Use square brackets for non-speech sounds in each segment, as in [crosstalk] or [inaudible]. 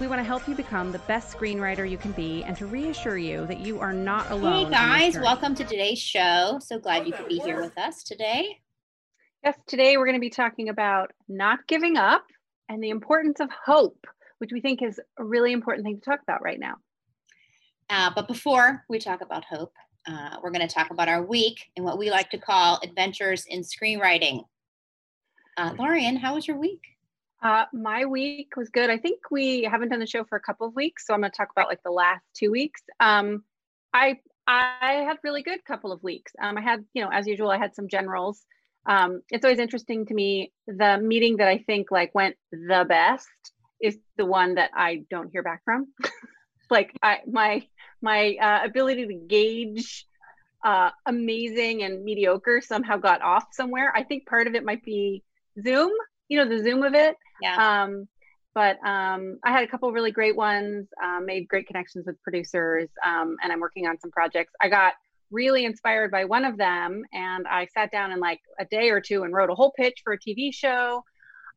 We want to help you become the best screenwriter you can be and to reassure you that you are not alone. Hey guys, welcome to today's show. So glad you could be here with us today. Yes, today we're going to be talking about not giving up and the importance of hope, which we think is a really important thing to talk about right now. Uh, but before we talk about hope, uh, we're going to talk about our week and what we like to call adventures in screenwriting. Uh, Lorien, how was your week? Uh, my week was good. I think we haven't done the show for a couple of weeks, so I'm going to talk about like the last two weeks. Um, I I had really good couple of weeks. Um, I had, you know, as usual, I had some generals. Um, it's always interesting to me. The meeting that I think like went the best is the one that I don't hear back from. [laughs] like I my my uh, ability to gauge uh, amazing and mediocre somehow got off somewhere. I think part of it might be Zoom. You know, the Zoom of it. Yeah. Um, but um, I had a couple really great ones, um, made great connections with producers, um, and I'm working on some projects. I got really inspired by one of them, and I sat down in like a day or two and wrote a whole pitch for a TV show.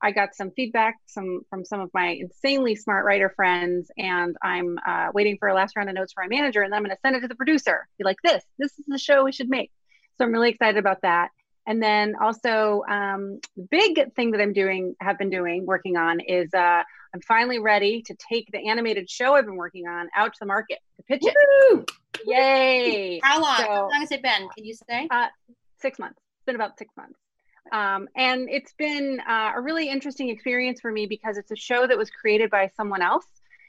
I got some feedback some, from some of my insanely smart writer friends, and I'm uh, waiting for a last round of notes from my manager, and then I'm going to send it to the producer. Be like, this, this is the show we should make. So I'm really excited about that. And then also, um, the big thing that I'm doing, have been doing, working on is uh, I'm finally ready to take the animated show I've been working on out to the market to pitch Woo! it. Yay! How long? So, How long has it been? Can you say? Uh, six months. It's been about six months. Um, and it's been uh, a really interesting experience for me because it's a show that was created by someone else.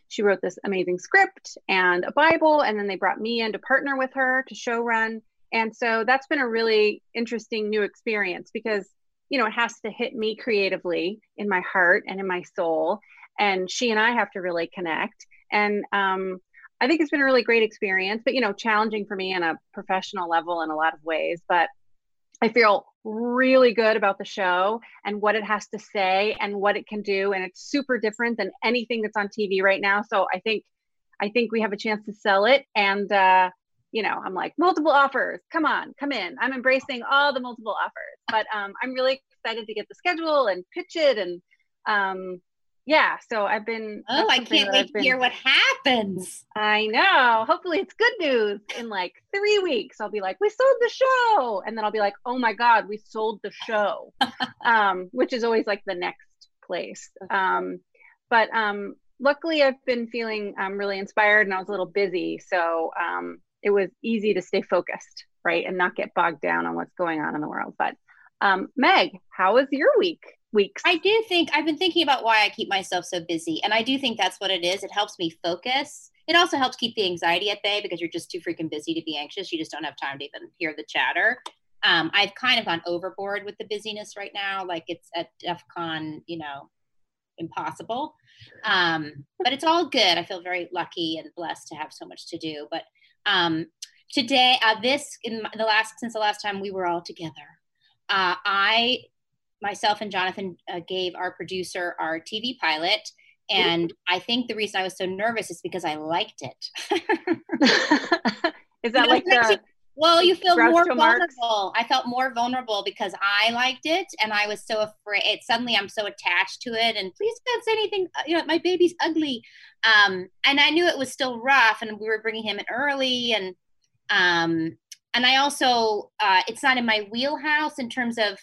She wrote this amazing script and a Bible, and then they brought me in to partner with her to show run and so that's been a really interesting new experience because you know it has to hit me creatively in my heart and in my soul. And she and i have to really connect. And um, i think it's been a really great experience but you know challenging for me on a professional level in a lot of ways. But i feel really good about the show and what it has to say and what it can do. And it's super different than anything that's on tv right now. So i think i think we have a chance to sell it. And uh, you know, I'm like multiple offers. Come on, come in. I'm embracing all the multiple offers. But um, I'm really excited to get the schedule and pitch it and um, yeah. So I've been. Oh, I can't wait to hear what happens. I know. Hopefully, it's good news. In like three weeks, I'll be like, "We sold the show," and then I'll be like, "Oh my god, we sold the show," [laughs] um, which is always like the next place. Um, but um, luckily, I've been feeling um, really inspired, and I was a little busy, so um, it was easy to stay focused, right, and not get bogged down on what's going on in the world. But um, Meg, how was your week? Weeks. I do think I've been thinking about why I keep myself so busy, and I do think that's what it is. It helps me focus. It also helps keep the anxiety at bay because you're just too freaking busy to be anxious. You just don't have time to even hear the chatter. Um, I've kind of gone overboard with the busyness right now. Like it's at DEF CON, you know, impossible. Um, but it's all good. I feel very lucky and blessed to have so much to do. But um, today, uh, this in the last since the last time we were all together, uh, I myself and Jonathan uh, gave our producer our TV pilot. And I think the reason I was so nervous is because I liked it. [laughs] is that [laughs] like the, well, you feel more vulnerable. I felt more vulnerable because I liked it, and I was so afraid. Suddenly, I'm so attached to it, and please don't say anything. Uh, you know, my baby's ugly, um, and I knew it was still rough, and we were bringing him in early, and um, and I also, uh, it's not in my wheelhouse in terms of.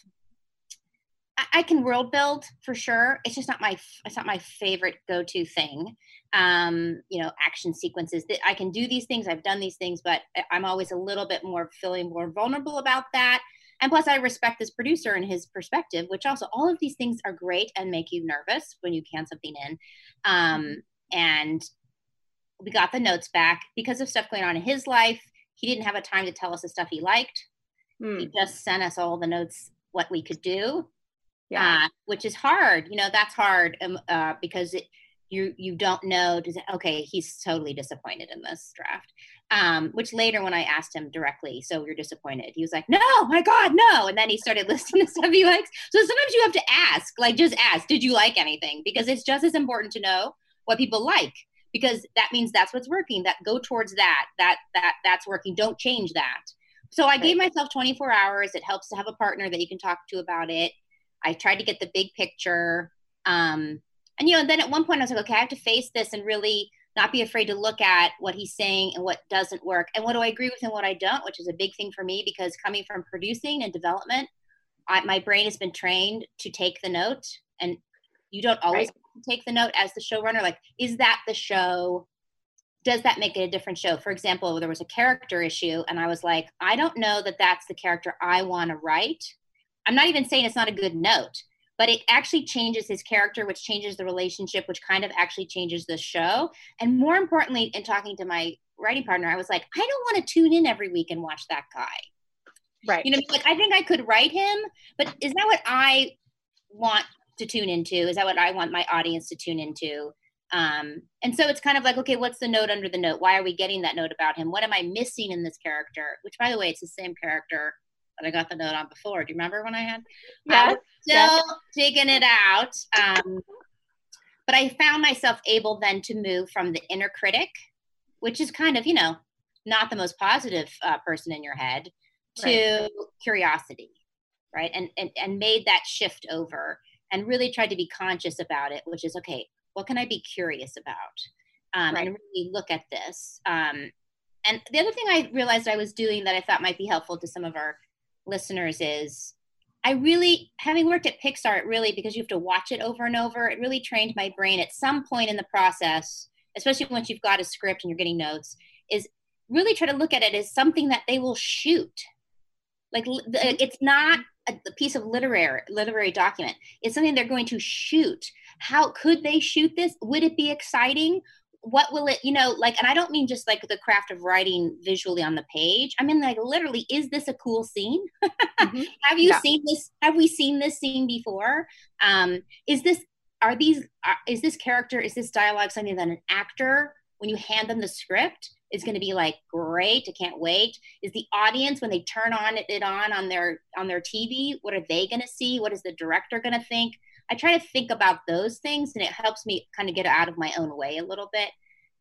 I, I can world build for sure. It's just not my. It's not my favorite go-to thing um, you know, action sequences. That I can do these things. I've done these things, but I'm always a little bit more feeling more vulnerable about that. And plus, I respect this producer and his perspective, which also all of these things are great and make you nervous when you can something in. Um, mm-hmm. and we got the notes back because of stuff going on in his life. He didn't have a time to tell us the stuff he liked. Hmm. He just sent us all the notes, what we could do. Yeah. Uh, which is hard. You know, that's hard um, uh, because it, you you don't know does it, okay he's totally disappointed in this draft Um, which later when I asked him directly, so you're disappointed. He was like, no, my God, no. And then he started [laughs] listing the stuff he likes. So sometimes you have to ask, like just ask, did you like anything? Because it's just as important to know what people like because that means that's what's working. That go towards that, that, that, that's working. Don't change that. So I gave myself 24 hours. It helps to have a partner that you can talk to about it. I tried to get the big picture. Um, and you know, then at one point I was like, okay, I have to face this and really not be afraid to look at what he's saying and what doesn't work and what do I agree with and what I don't, which is a big thing for me because coming from producing and development, I, my brain has been trained to take the note and you don't always right. take the note as the showrunner. Like, is that the show? Does that make it a different show? For example, there was a character issue, and I was like, I don't know that that's the character I want to write. I'm not even saying it's not a good note but it actually changes his character, which changes the relationship, which kind of actually changes the show. And more importantly, in talking to my writing partner, I was like, I don't want to tune in every week and watch that guy. Right. You know, like I think I could write him, but is that what I want to tune into? Is that what I want my audience to tune into? Um, and so it's kind of like, okay, what's the note under the note? Why are we getting that note about him? What am I missing in this character? Which, by the way, it's the same character I got the note on before. Do you remember when I had? Yes. Still yes. digging it out. Um, but I found myself able then to move from the inner critic, which is kind of, you know, not the most positive uh, person in your head, to right. curiosity, right? And, and and made that shift over and really tried to be conscious about it, which is okay. What can I be curious about? Um, right. And really look at this. Um, and the other thing I realized I was doing that I thought might be helpful to some of our listeners is I really, having worked at Pixar, it really, because you have to watch it over and over, it really trained my brain at some point in the process, especially once you've got a script and you're getting notes, is really try to look at it as something that they will shoot. Like mm-hmm. it's not a, a piece of literary literary document. It's something they're going to shoot. How could they shoot this? Would it be exciting? What will it you know like and i don't mean just like the craft of writing visually on the page. I mean like literally is this a cool scene? Mm-hmm. [laughs] have you yeah. seen this have we seen this scene before? Um is this are these are, is this character is this dialogue something that an actor when you hand them the script is going to be like great i can't wait. Is the audience when they turn on it, it on on their on their tv what are they going to see? What is the director going to think I try to think about those things and it helps me kind of get out of my own way a little bit.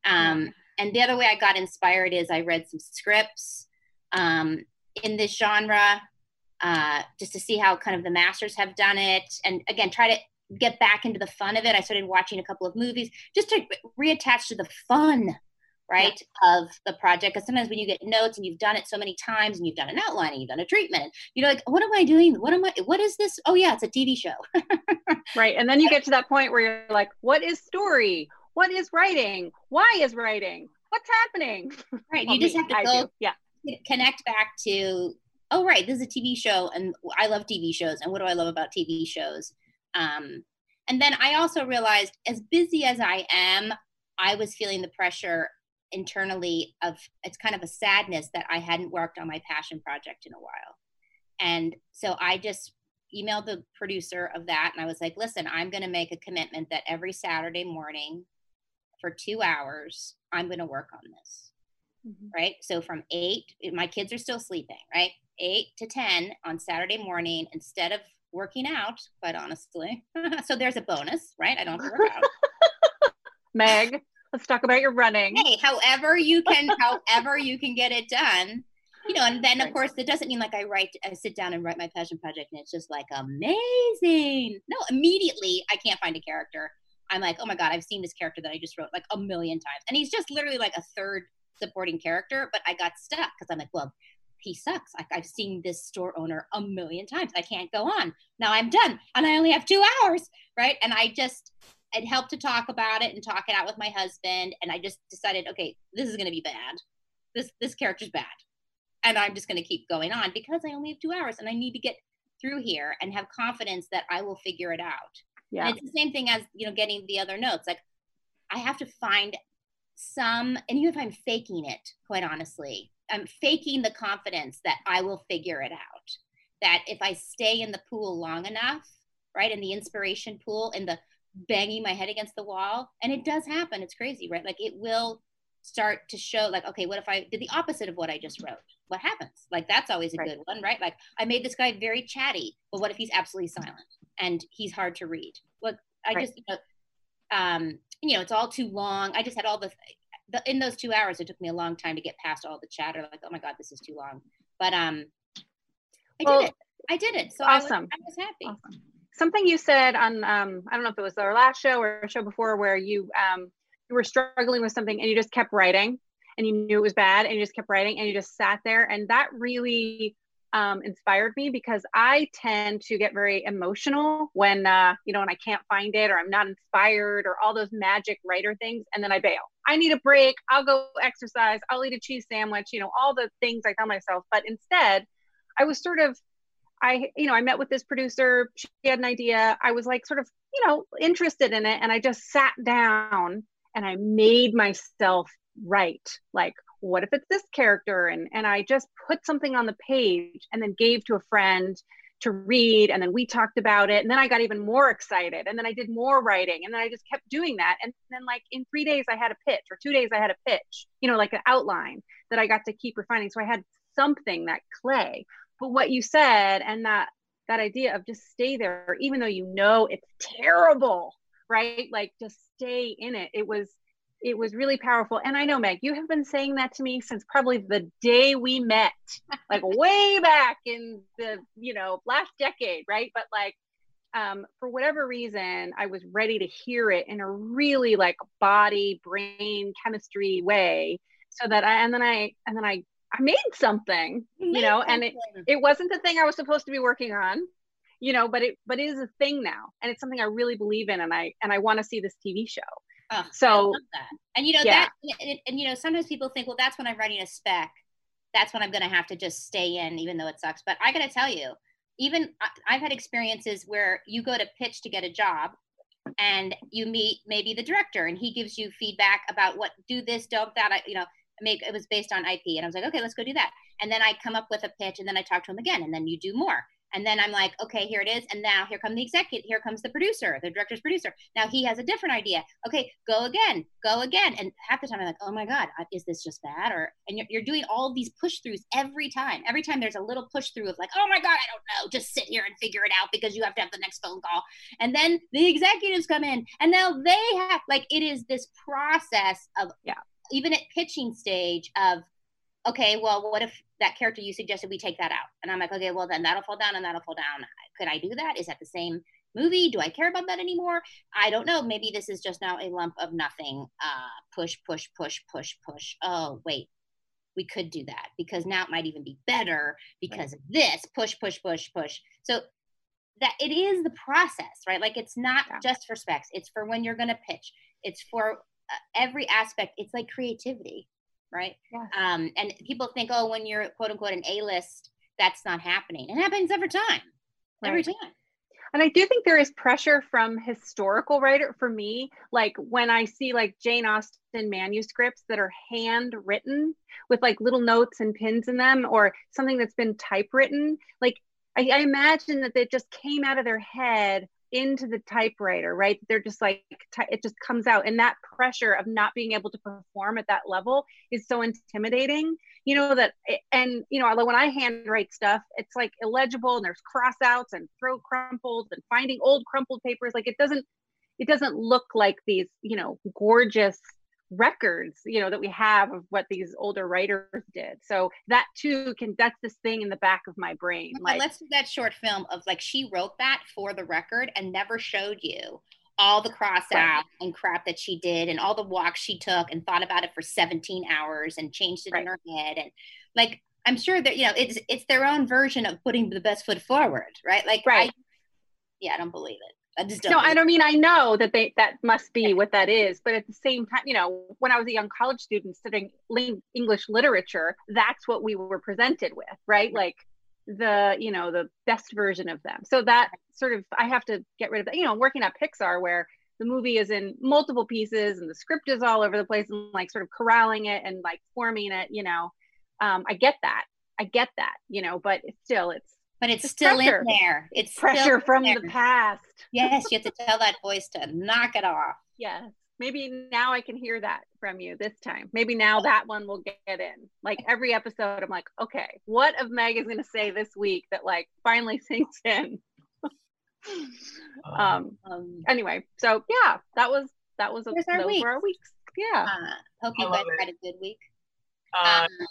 Um, yeah. And the other way I got inspired is I read some scripts um, in this genre uh, just to see how kind of the masters have done it. And again, try to get back into the fun of it. I started watching a couple of movies just to reattach to the fun right yeah. of the project because sometimes when you get notes and you've done it so many times and you've done an outline and you've done a treatment you know like what am i doing? What am i what is this? Oh yeah it's a tv show. [laughs] Right and then you get to that point where you're like what is story? What is writing? Why is writing? What's happening? [laughs] Right well, you just me, have to go yeah. connect back to oh right this is a tv show and i love tv shows and what do i love about tv shows? Um, and then i also realized as busy as i am i was feeling the pressure internally of it's kind of a sadness that I hadn't worked on my passion project in a while. And so I just emailed the producer of that and I was like, listen, I'm going to make a commitment that every Saturday morning for two hours, I'm going to work on this. Mm-hmm. Right. So from eight, my kids are still sleeping, right? Eight to 10 on Saturday morning, instead of working out, quite honestly. [laughs] so there's a bonus, right? I don't have to work out. [laughs] Meg, Let's talk about your running. Hey, however you can, [laughs] however you can get it done. You know, and then of course it doesn't mean like I write, I sit down and write my passion project and it's just like amazing. No, immediately I can't find a character. I'm like, oh my god, I've seen this character that I just wrote like a million times, and he's just literally like a third supporting character. But I got stuck because I'm like, well, he sucks. Like I've seen this store owner a million times. I can't go on. Now I'm done, and I only have two hours, right? And I just it helped to talk about it and talk it out with my husband. And I just decided, okay, this is going to be bad. This this character's bad, and I'm just going to keep going on because I only have two hours and I need to get through here and have confidence that I will figure it out. Yeah, and it's the same thing as you know getting the other notes. Like I have to find some, and even if I'm faking it, quite honestly, I'm faking the confidence that I will figure it out. That if I stay in the pool long enough, right, in the inspiration pool, in the banging my head against the wall. And it does happen. It's crazy right? Like it will start to show like okay what if i did the opposite of what i just wrote? What happens? Like that's always a right. good one right? Like i made this guy very chatty but what if he's absolutely silent and he's hard to read? What i right. just you know, um you know it's all too long. I just had all the, the in those two hours it took me a long time to get past all the chatter like oh my god this is too long. But um i well, did it. I did it. So awesome I was, I was happy. Awesome. Something you said on um i don't know if it was our last show or show before where you um you were struggling with something and you just kept writing and you knew it was bad and you just kept writing and you just sat there and that really um, inspired me because I tend to get very emotional when uh, you know when I can't find it or I'm not inspired or all those magic writer things and then I bail. I need a break. I'll go exercise. I'll eat a cheese sandwich. You know all the things I tell myself. But instead, I was sort of I you know I met with this producer. She had an idea. I was like sort of you know interested in it and I just sat down and I made myself write like what if it's this character and and I just put something on the page and then gave to a friend to read and then we talked about it and then I got even more excited and then I did more writing and then I just kept doing that and then like in 3 days I had a pitch or 2 days I had a pitch you know like an outline that I got to keep refining so I had something that clay but what you said and that that idea of just stay there even though you know it's terrible right? Like just stay in it. It was it was really powerful. And i know meg you have been saying that to me since probably the day we met like way back in the you know last decade right? But like um, for whatever reason i was ready to hear it in a really like body brain chemistry way so that i and then i and then i i made something you know and it, it wasn't the thing i was supposed to be working on you know but it but it is a thing now and it's something i really believe in and i and i want to see this tv show. Oh, so and you know yeah. that and, and, you know sometimes people think well that's when i'm writing a spec that's when i'm going to have to just stay in even though it sucks. But i got to tell you even i've had experiences where you go to pitch to get a job and you meet maybe the director and he gives you feedback about what do this don't that I, you know make it was based on ip and i was like okay let's go do that and then i come up with a pitch and then i talk to him again and then you do more and then I'm like, okay, here it is. And now here come the executive, here comes the producer, the director's producer. Now he has a different idea. Okay, go again, go again. And half the time I'm like, oh my God, is this just bad? Or, and you're, you're doing all these push throughs every time. Every time there's a little push through of like, oh my God, I don't know, just sit here and figure it out because you have to have the next phone call. And then the executives come in and now they have, like, it is this process of, yeah, even at pitching stage of, okay, well, what if that character you suggested we take that out? And I'm like, okay, well, then that'll fall down and that'll fall down. Could I do that? Is that the same movie? Do I care about that anymore? I don't know. Maybe this is just now a lump of nothing. Uh, push, push, push, push, push. Oh, wait, we could do that because now it might even be better because right. of this. Push, push, push, push. So that it is the process, right? Like it's not yeah. just for specs, it's for when you're going to pitch, it's for every aspect. It's like creativity right? Yeah. Um, and people think, oh, when you're quote unquote an A list, that's not happening. It happens every time, right. every time. And I do think there is pressure from historical writer for me. Like when I see like Jane Austen manuscripts that are handwritten with like little notes and pins in them, or something that's been typewritten, like I, I imagine that they just came out of their head into the typewriter, right? They're just like, it just comes out. And that pressure of not being able to perform at that level is so intimidating, you know, that, eh, and, you know, when I handwrite stuff, it's like illegible and there's crossouts and throw crumpled and finding old crumpled papers. Like it doesn't, it doesn't look like these, you know, gorgeous records you know that we have of what these older writers did. So that too can that's this thing in the back of my brain like let's do that short film of like she wrote that for the record and never showed you all the cross out and crap that she did and all the walks she took and thought about it for 17 hours and changed it right. in her head and like i'm sure that you know it's it's their own version of putting the best foot forward right? Like right. I, yeah i don't believe it I just don't. No, I don't mean I know that they that must be what that is, but at the same time, you know, when I was a young college student studying English literature, that's what we were presented with, right? Like the you know the best version of them. So that sort of I have to get rid of that. You know, working at Pixar where the movie is in multiple pieces and the script is all over the place and like sort of corralling it and like forming it. You know, um, I get that. I get that. You know, but still it's but it's, it's still pressure. in there. It's pressure from there. the past. yes, you have to [laughs] tell that voice to knock it off. Yes, maybe now I can hear that from you this time. Maybe now that one will get in. Like every episode, I'm like, okay, what of Meg is going to say this week that like finally [laughs] sinks in? um, um, anyway, so yeah, that was that was a, those our weeks. were our weeks. Yeah. Uh, hope you guys had a good week. Uh, um,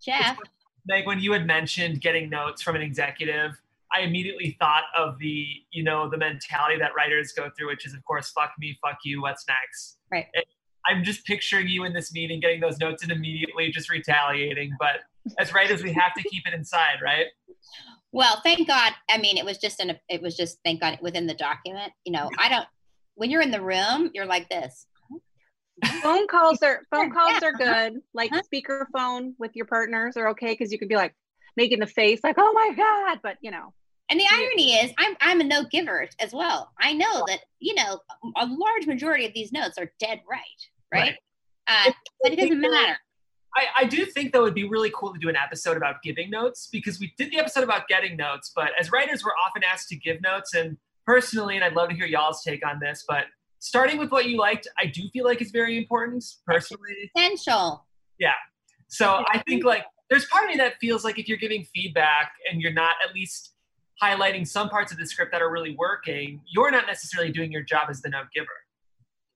Jeff, Meg, when you had mentioned getting notes from an executive, I immediately thought of the, you know, the mentality that writers go through, which is, of course, fuck me, fuck you, what's next? Right. And I'm just picturing you in this meeting getting those notes and immediately just retaliating. But as writers, we have to keep it inside, right? Well, thank God. I mean, it was just an, it was just, thank God, within the document. You know, I don't, when you're in the room, you're like this. Phone calls are phone calls yeah. are good. Like huh? speakerphone with your partners are okay because you could be like making the face like, oh my God. But you know, and the irony is, I'm I'm a note giver as well. I know that you know a large majority of these notes are dead right, right? right. Uh, but it doesn't matter. I, I do think though it'd be really cool to do an episode about giving notes because we did the episode about getting notes, but as writers we're often asked to give notes and personally, and I'd love to hear y'all's take on this, but starting with what you liked, I do feel like it's very important personally. Essential. Yeah. So I think like there's part of me that feels like if you're giving feedback and you're not at least highlighting some parts of the script that are really working, you're not necessarily doing your job as the note giver.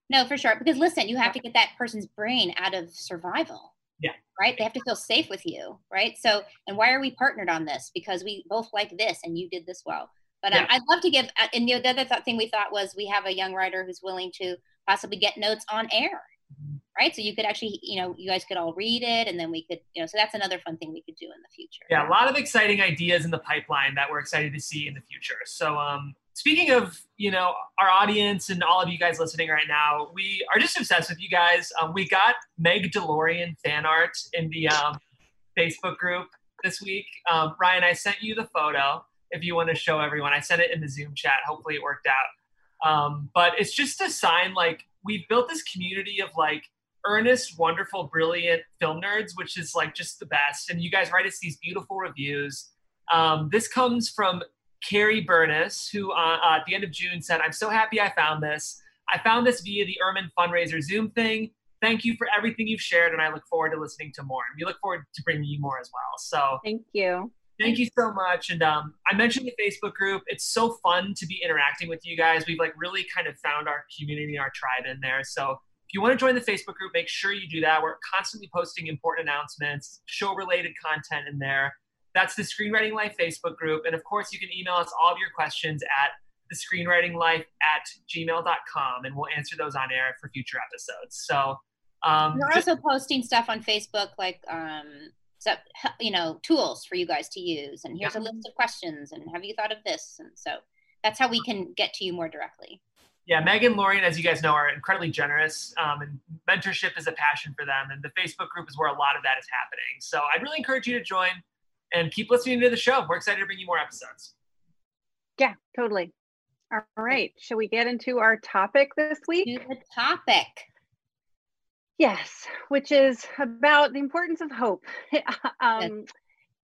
No, for sure. Because listen, you have to get that person's brain out of survival. Yeah. Right? They have to feel safe with you. Right. So, and why are we partnered on this? Because we both like this and you did this well. But um, yeah. I'd love to give, uh, and the other th- thing we thought was we have a young writer who's willing to possibly get notes on air right? So you could actually, you know, you guys could all read it and then we could, you know, so that's another fun thing we could do in the future. Yeah, a lot of exciting ideas in the pipeline that we're excited to see in the future. So um speaking of, you know, our audience and all of you guys listening right now, we are just obsessed with you guys. Um, we got Meg DeLorean fan art in the um, Facebook group this week. Um, Ryan, I sent you the photo if you want to show everyone. I sent it in the Zoom chat. Hopefully it worked out. Um, but it's just a sign like we've built this community of like earnest, wonderful, brilliant film nerds, which is like just the best. And you guys write us these beautiful reviews. Um, this comes from Carrie Burness, who uh, uh, at the end of June said, I'm so happy I found this. I found this via the Ehrman fundraiser Zoom thing. Thank you for everything you've shared, and I look forward to listening to more. And we look forward to bringing you more as well. So thank you. Thank you so much. And um, I mentioned the Facebook group. It's so fun to be interacting with you guys. We've like really kind of found our community, our tribe in there. So if you want to join the Facebook group, make sure you do that. We're constantly posting important announcements, show related content in there. That's the Screenwriting Life Facebook group. And of course, you can email us all of your questions at the Screenwriting Life at gmail.com and we'll answer those on air for future episodes. So um, we're also posting stuff on Facebook like um, so, you know tools for you guys to use and here's yeah. a list of questions and have you thought of this and so that's how we can get to you more directly yeah, Megan, Lorien, as you guys know, are incredibly generous, um, and mentorship is a passion for them. And the Facebook group is where a lot of that is happening. So I'd really encourage you to join and keep listening to the show. We're excited to bring you more episodes. Yeah, totally. All right. Shall we get into our topic this week? The topic. Yes, which is about the importance of hope. [laughs] um,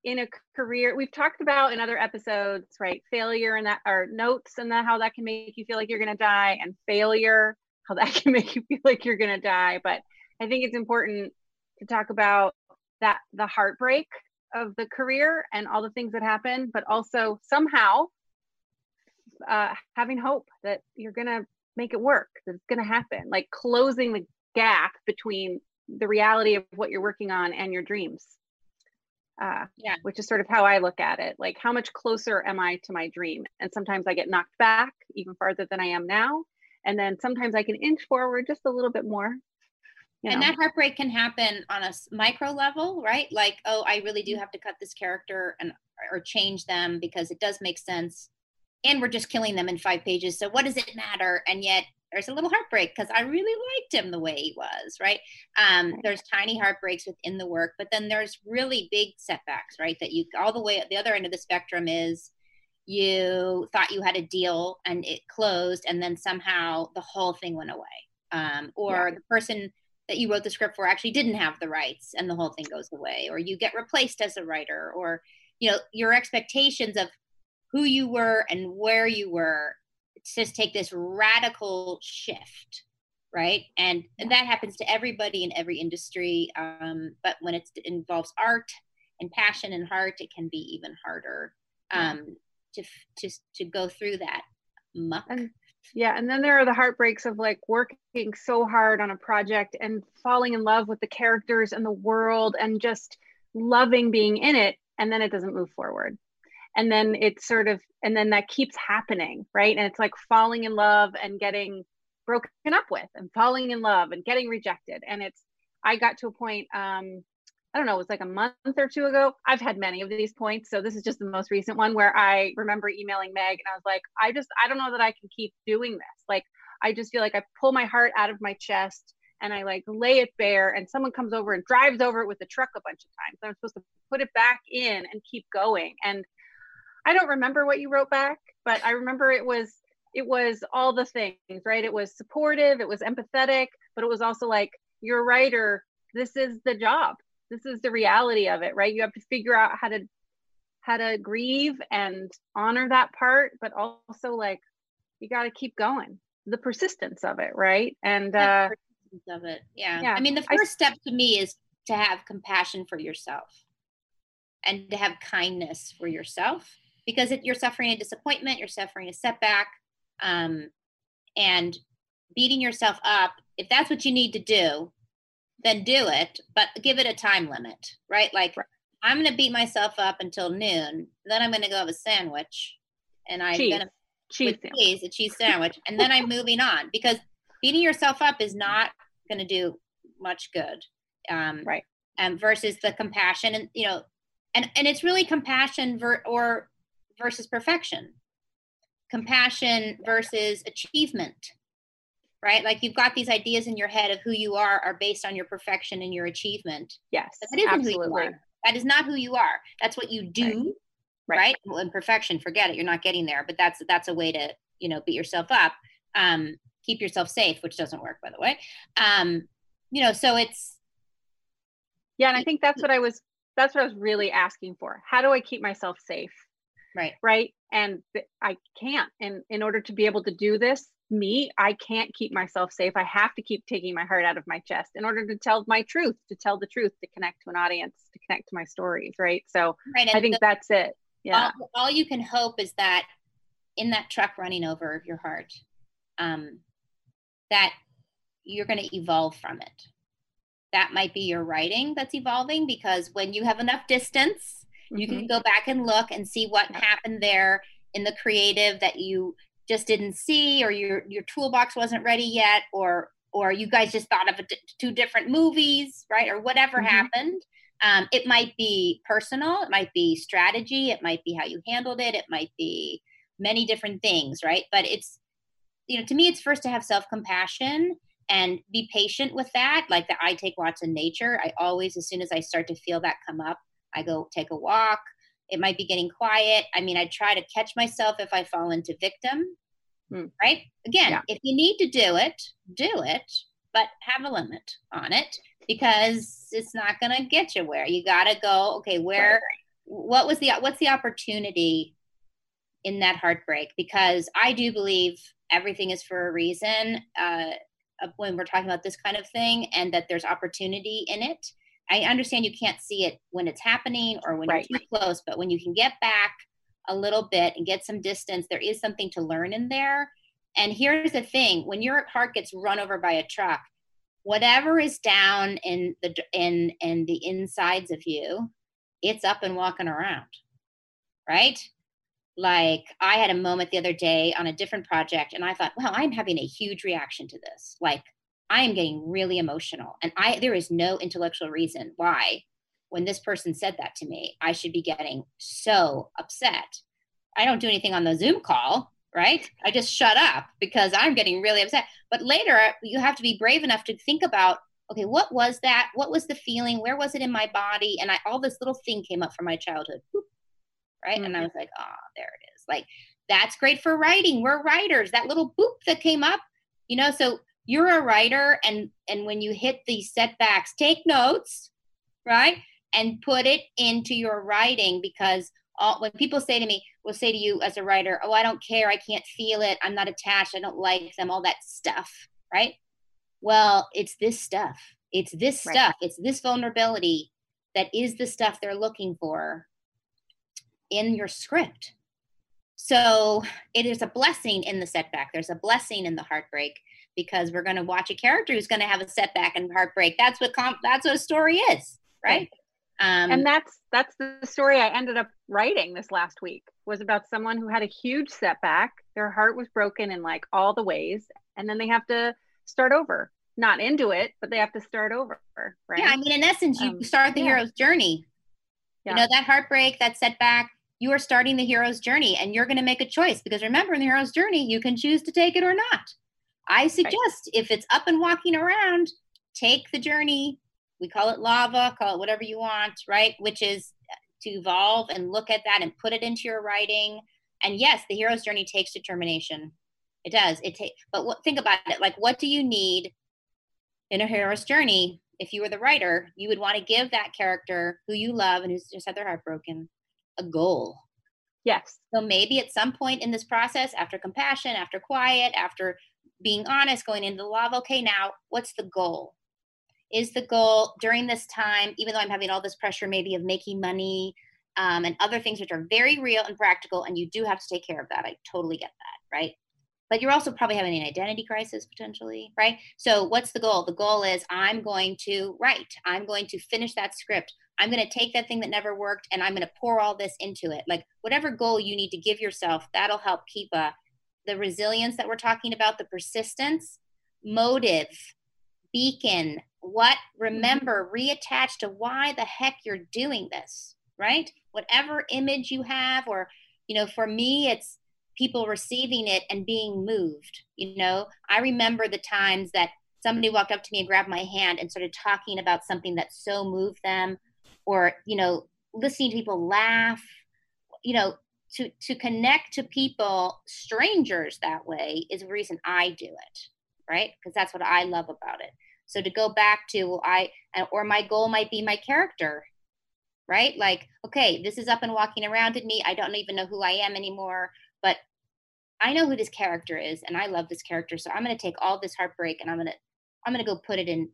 in a career we've talked about in other episodes right failure and that or notes and that how that can make you feel like you're going to die and failure how that [laughs] can make you feel like you're going to die but i think it's important to talk about that the heartbreak of the career and all the things that happen but also somehow uh, having hope that you're going to make it work that it's going to happen like closing the gap between the reality of what you're working on and your dreams uh, yeah. which is sort of how I look at it. Like, how much closer am I to my dream? And sometimes I get knocked back even farther than I am now. And then sometimes I can inch forward just a little bit more. You know. And that heartbreak can happen on a micro level, right? Like, oh, I really do have to cut this character and or change them because it does make sense. And we're just killing them in five pages. So what does it matter? And yet there's a little heartbreak because I really liked him the way he was, right? Um, there's tiny heartbreaks within the work, but then there's really big setbacks, right? That you all the way at the other end of the spectrum is you thought you had a deal and it closed, and then somehow the whole thing went away. Um, or yeah. the person that you wrote the script for actually didn't have the rights and the whole thing goes away, or you get replaced as a writer, or you know, your expectations of who you were and where you were just take this radical shift right? And, and that happens to everybody in every industry um, but when it involves art and passion and heart it can be even harder um, to to to go through that muck. And, yeah and then there are the heartbreaks of like working so hard on a project and falling in love with the characters and the world and just loving being in it and then it doesn't move forward and then it's sort of and then that keeps happening right? And it's like falling in love and getting broken up with and falling in love and getting rejected. And it's i got to a point um i don't know it was like a month or two ago. I've had many of these points. So this is just the most recent one where i remember emailing meg and i was like i just i don't know that i can keep doing this. Like i just feel like i pull my heart out of my chest and I like lay it bare and someone comes over and drives over it with the truck a bunch of times. I'm supposed to put it back in and keep going. And I don't remember what you wrote back, but I remember it was it was all the things, right? It was supportive, it was empathetic, but it was also like you're a writer, this is the job. This is the reality of it, right? You have to figure out how to how to grieve and honor that part, but also like you got to keep going. The persistence of it, right? And uh persistence of it. Yeah. yeah. I mean, the first step to me is to have compassion for yourself and to have kindness for yourself because if you're suffering a disappointment, you're suffering a setback, um, and beating yourself up, if that's what you need to do, then do it, but give it a time limit, right? Like, right. I'm going to beat myself up until noon, then I'm going to go have a sandwich, and I'm going to cheese, cheese, a cheese sandwich, and then I'm moving on because beating yourself up is not going to do much good. Um, right. Um, versus the compassion and, you know, and, and it's really compassion ver- or versus perfection, compassion versus achievement, right? Like you've got these ideas in your head of who you are are based on your perfection and your achievement. Yes. But that isn't absolutely. who you are. That is not who you are. That's what you do. Right. right? Well, in perfection, forget it. You're not getting there. But that's that's a way to, you know, beat yourself up. Um, keep yourself safe, which doesn't work, by the way. Um, you know, so it's yeah, and I think that's what I was that's what I was really asking for. How do I keep myself safe? Right. Right. And I can't. And in order to be able to do this, me, I can't keep myself safe. I have to keep taking my heart out of my chest in order to tell my truth, to tell the truth, to connect to an audience, to connect to my stories. Right. So right. I think the, that's it. Yeah. All, all, you can hope is that in that truck running over your heart, um, that you're going to evolve from it. That might be your writing that's evolving because when you have enough distance, mm-hmm. you can mm-hmm. go back and look and see what happened there in the creative that you just didn't see or your your toolbox wasn't ready yet or or you guys just thought of two different movies, right? Or whatever mm-hmm. happened. Um, it might be personal, it might be strategy, it might be how you handled it, it might be many different things, right? But it's you know, to me, it's first to have self compassion and be patient with that. Like that, I take lots in nature. I always, as soon as I start to feel that come up, I go take a walk. It might be getting quiet. I mean, I try to catch myself if I fall into victim, hmm. right? Again, yeah. if you need to do it, do it, but have a limit on it because it's not going to get you where you got to go. Okay, where, right. what was the, what's the opportunity in that heartbreak? Because I do believe everything is for a reason uh, when we're talking about this kind of thing and that there's opportunity in it. I understand you can't see it when it's happening or when right. you're too close, but when you can get back a little bit and get some distance, there is something to learn in there. And here's the thing when your heart gets run over by a truck, whatever is down in the in in the insides of you, it's up and walking around. Right? like i had a moment the other day on a different project and i thought wow i'm having a huge reaction to this like i am getting really emotional and i there is no intellectual reason why when this person said that to me i should be getting so upset i don't do anything on the zoom call right i just shut up because i'm getting really upset but later you have to be brave enough to think about okay what was that what was the feeling where was it in my body and i all this little thing came up from my childhood right? Mm-hmm. And I mm-hmm. was like, oh, there it is. Like, that's great for writing. We're writers. That little boop that came up, you know, so you're a writer and and when you hit these setbacks, take notes, right? And put it into your writing because all, when people say to me, will say to you as a writer, oh, I don't care, I can't feel it, I'm not attached, I don't like them, all that stuff, right? well, it's this stuff. It's this right. stuff. It's this vulnerability that is the stuff they're looking for in your script. So it is a blessing in the setback. There's a blessing in the heartbreak because we're going to watch a character who's going to have a setback and heartbreak. That's what comp- that's what a story is, right? Um, and that's that's the story I ended up writing this last week was about someone who had a huge setback. Their heart was broken in like all the ways, and then they have to start over. Not into it, but they have to start over. Right? Yeah, I mean, in essence, you um, start the yeah. hero's journey. Yeah. You know that heartbreak, that setback. You are starting the hero's journey, and you're going to make a choice because remember, in the hero's journey, you can choose to take it or not. I suggest right. if it's up and walking around, take the journey. We call it lava, call it whatever you want, right? Which is to evolve and look at that and put it into your writing. And yes, the hero's journey takes determination. It does. It takes, but what, think about it. Like, what do you need in a hero's journey? If you were the writer, you would want to give that character who you love and who's just had their heart broken a goal. Yes. So maybe at some point in this process, after compassion, after quiet, after being honest, going into the love, okay, now what's the goal? Is the goal during this time, even though I'm having all this pressure maybe of making money um, and other things which are very real and practical, and you do have to take care of that. I totally get that, right? But you're also probably having an identity crisis potentially, right? So, what's the goal? The goal is I'm going to write, I'm going to finish that script. I'm going to take that thing that never worked and I'm going to pour all this into it. Like, whatever goal you need to give yourself, that'll help keep a the resilience that we're talking about, the persistence, motive, beacon, what, mm-hmm. remember, reattach to why the heck you're doing this, right? Whatever image you have, or, you know, for me, it's people receiving it and being moved. You know, I remember the times that somebody walked up to me and grabbed my hand and started talking about something that so moved them, or, you know, listening to people laugh, you know, to to connect to people strangers that way is the reason i do it right? Because that's what i love about it. So to go back to i or my goal might be my character right? Like okay this is up and walking around in me. I don't even know who i am anymore but i know who this character is and i love this character. So i'm going to take all this heartbreak and i'm going to i'm going to go put it in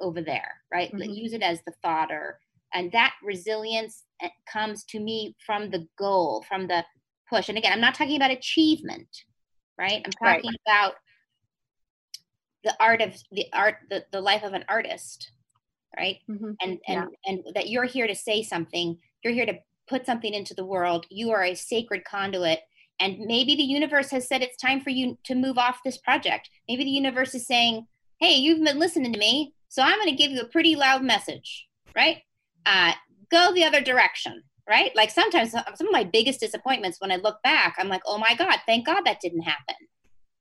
over there right? Mm-hmm. use it as the fodder and that resilience eh, comes to me from the goal from the push and again i'm not talking about achievement right i'm talking right. about the art of the art the, the life of an artist right mm-hmm. and and yeah. and that you're here to say something you're here to put something into the world you are a sacred conduit and maybe the universe has said it's time for you to move off this project maybe the universe is saying hey you've been listening to me so i'm going to give you a pretty loud message right uh, go the other direction, right? Like sometimes some of my biggest disappointments when I look back, I'm like, oh my God, thank God that didn't happen.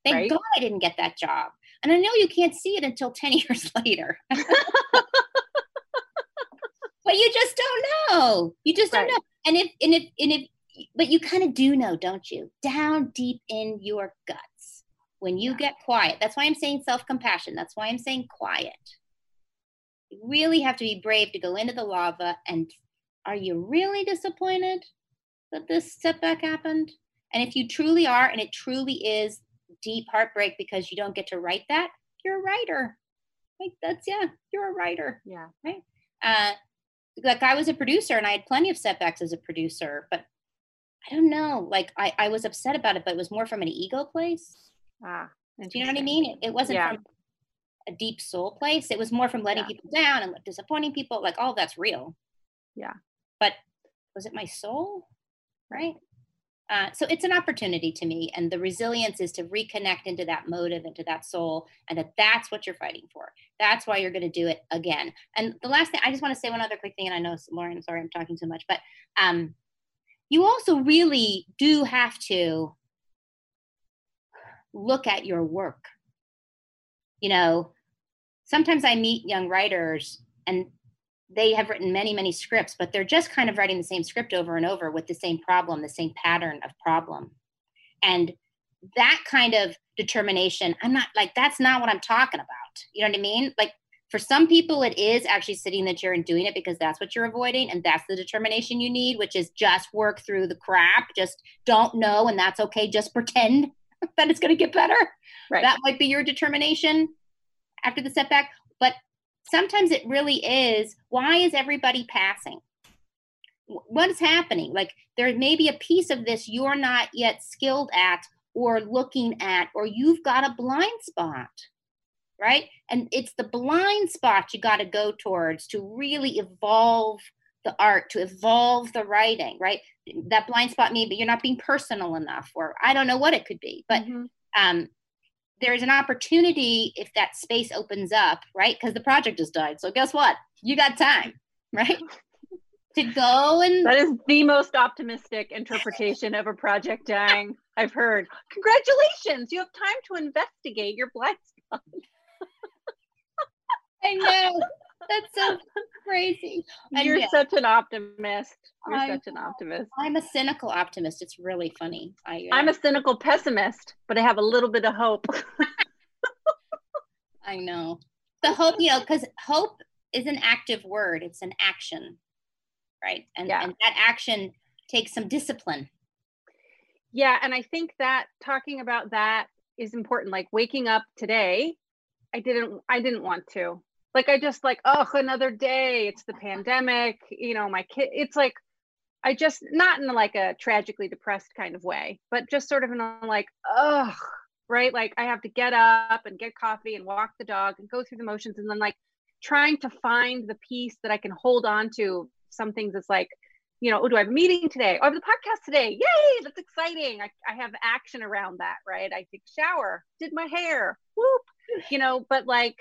Thank right? God I didn't get that job. And I know you can't see it until [laughs] 10 years later. [laughs] but you just don't know. You just don't right. know. And if, and if, and if, but you kind of do know, don't you? Down deep in your guts. When you get quiet, that's why I'm saying self compassion. That's why I'm saying quiet really have to be brave to go into the lava. And are you really disappointed that this setback happened? And if you truly are, and it truly is deep heartbreak because you don't get to write that, you're a writer. Like that's yeah, you're a writer. Yeah. Right. Uh, like I was a producer and I had plenty of setbacks as a producer, but I don't know. Like I, I was upset about it, but it was more from an ego place. Ah, do you know what I mean? It, it wasn't yeah. from a deep soul place. It was more from letting yeah. people down and disappointing people. Like all that's real. Yeah. But was it my soul? Right. Uh, so it's an opportunity to me, and the resilience is to reconnect into that motive, into that soul, and that that's what you're fighting for. That's why you're going to do it again. And the last thing, I just want to say one other quick thing, and I know Lauren, sorry, I'm talking too much, but um, you also really do have to look at your work you know, sometimes I meet young writers and they have written many, many scripts, but they're just kind of writing the same script over and over with the same problem, the same pattern of problem. And that kind of determination, I'm not like, that's not what I'm talking about. You know what I mean? Like, for some people, it is actually sitting in the chair and doing it because that's what you're avoiding. And that's the determination you need, which is just work through the crap. Just don't know. And that's okay. Just pretend [laughs] that it's going to get better. Right. That might be your determination. after the setback. But sometimes it really is why is everybody passing? What is happening? Like there may be a piece of this you're not yet skilled at or looking at, or you've got a blind spot, right? And it's the blind spot you got to go towards to really evolve the art, to evolve the writing, right? That blind spot maybe but you're not being personal enough, or I don't know what it could be, but mm-hmm. um, there's an opportunity if that space opens up, right? Because the project just died. So guess what? You got time, [laughs] right? to go and that is the most optimistic interpretation of a project dying I've heard. Congratulations, you have time to investigate your blind spot. [laughs] I know. That's so [laughs] crazy. And You're yeah, such an optimist. You're I, such an optimist. I'm a cynical optimist. It's really funny. I, uh, I'm a cynical pessimist, but I have a little bit of hope. [laughs] I know. The hope, you know, because hope is an active word. It's an action, right? And, yeah. and that action takes some discipline. Yeah, and I think that talking about that is important. Like waking up today, I didn't I didn't want to like i just like oh another day it's the pandemic you know my kid it's like i just not in like a tragically depressed kind of way but just sort of in a like ugh right like i have to get up and get coffee and walk the dog and go through the motions and then like trying to find the piece that i can hold on to some things it's like you know, oh, do I have a meeting today? Oh, I have the podcast today. Yay, that's exciting. I, I have action around that, right? I take shower, did my hair, whoop, you know, but like